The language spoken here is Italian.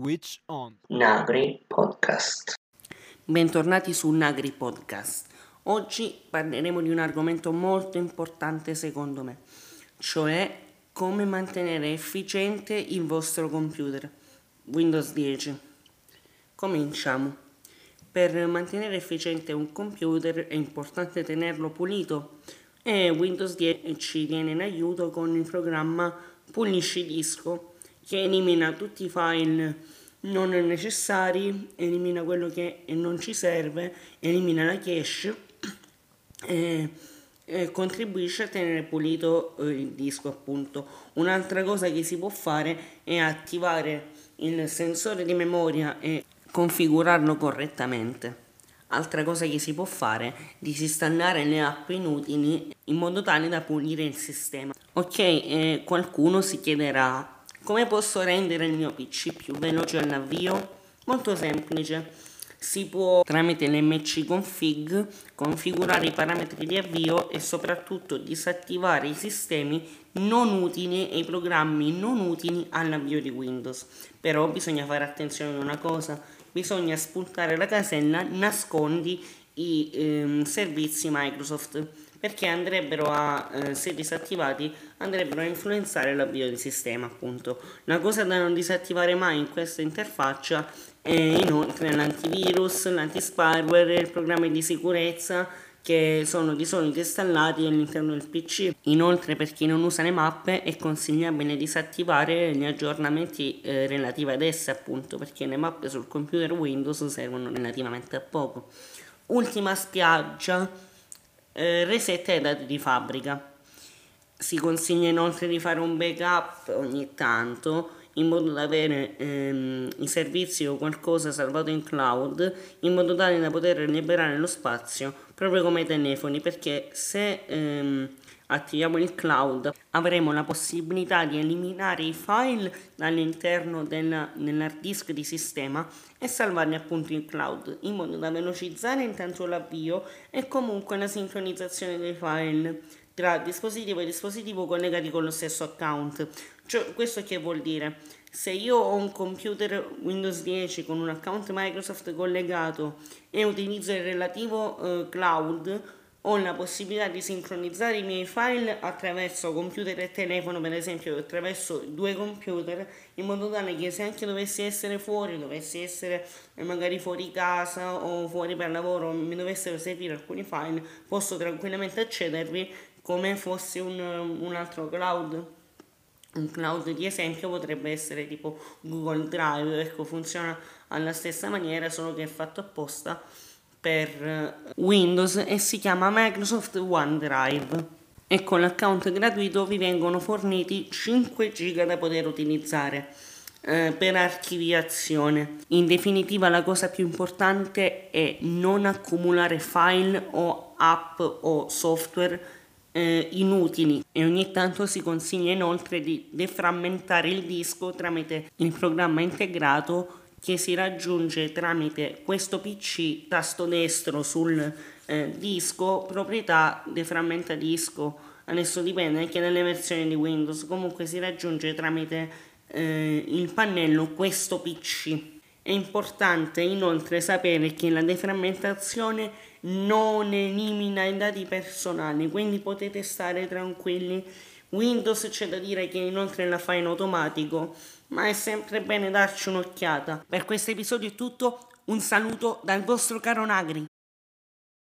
Switch on. Nagri Podcast. Bentornati su Nagri Podcast. Oggi parleremo di un argomento molto importante secondo me, cioè come mantenere efficiente il vostro computer Windows 10. Cominciamo. Per mantenere efficiente un computer è importante tenerlo pulito e Windows 10 ci viene in aiuto con il programma Pulisci Disco che elimina tutti i file non necessari, elimina quello che non ci serve, elimina la cache e, e contribuisce a tenere pulito eh, il disco appunto. Un'altra cosa che si può fare è attivare il sensore di memoria e configurarlo correttamente. Altra cosa che si può fare è disinstallare le app inutili in modo tale da pulire il sistema. Ok, eh, qualcuno si chiederà come posso rendere il mio PC più veloce all'avvio? Molto semplice. Si può tramite l'MC config configurare i parametri di avvio e soprattutto disattivare i sistemi non utili e i programmi non utili all'avvio di Windows. Però bisogna fare attenzione a una cosa, bisogna spuntare la casella nascondi i ehm, servizi Microsoft perché andrebbero a, eh, se disattivati, andrebbero a influenzare l'avvio di sistema appunto. La cosa da non disattivare mai in questa interfaccia è inoltre l'antivirus, l'antispyware, il programma di sicurezza che sono di solito installati all'interno del PC. Inoltre per chi non usa le mappe è consigliabile disattivare gli aggiornamenti eh, relativi ad esse appunto perché le mappe sul computer Windows servono relativamente a poco. Ultima spiaggia eh, reset ai dati di fabbrica. Si consiglia inoltre di fare un backup ogni tanto in modo da avere ehm, i servizi o qualcosa salvato in cloud in modo tale da poter liberare lo spazio proprio come i telefoni perché se ehm, attiviamo il cloud avremo la possibilità di eliminare i file dall'interno dell'hard disk di sistema e salvarli appunto in cloud in modo da velocizzare intanto l'avvio e comunque la sincronizzazione dei file tra dispositivo e dispositivo collegati con lo stesso account. Cioè, questo che vuol dire? Se io ho un computer Windows 10 con un account Microsoft collegato e utilizzo il relativo eh, cloud, ho la possibilità di sincronizzare i miei file attraverso computer e telefono, per esempio attraverso due computer, in modo tale che se anche dovessi essere fuori, dovessi essere magari fuori casa o fuori per lavoro, mi dovessero servire alcuni file, posso tranquillamente accedervi come fosse un, un altro cloud. Un cloud di esempio potrebbe essere tipo Google Drive, ecco funziona alla stessa maniera, solo che è fatto apposta per Windows e si chiama Microsoft OneDrive e con l'account gratuito vi vengono forniti 5 GB da poter utilizzare eh, per archiviazione. In definitiva la cosa più importante è non accumulare file o app o software eh, inutili e ogni tanto si consiglia inoltre di deframmentare il disco tramite il programma integrato che si raggiunge tramite questo PC tasto destro sul eh, disco proprietà deframmenta disco. Adesso dipende anche dalle versioni di Windows. Comunque si raggiunge tramite eh, il pannello questo PC è importante inoltre sapere che la deframmentazione non elimina i dati personali quindi potete stare tranquilli Windows c'è da dire che inoltre la fa in automatico ma è sempre bene darci un'occhiata. Per questo episodio è tutto, un saluto dal vostro caro Nagri.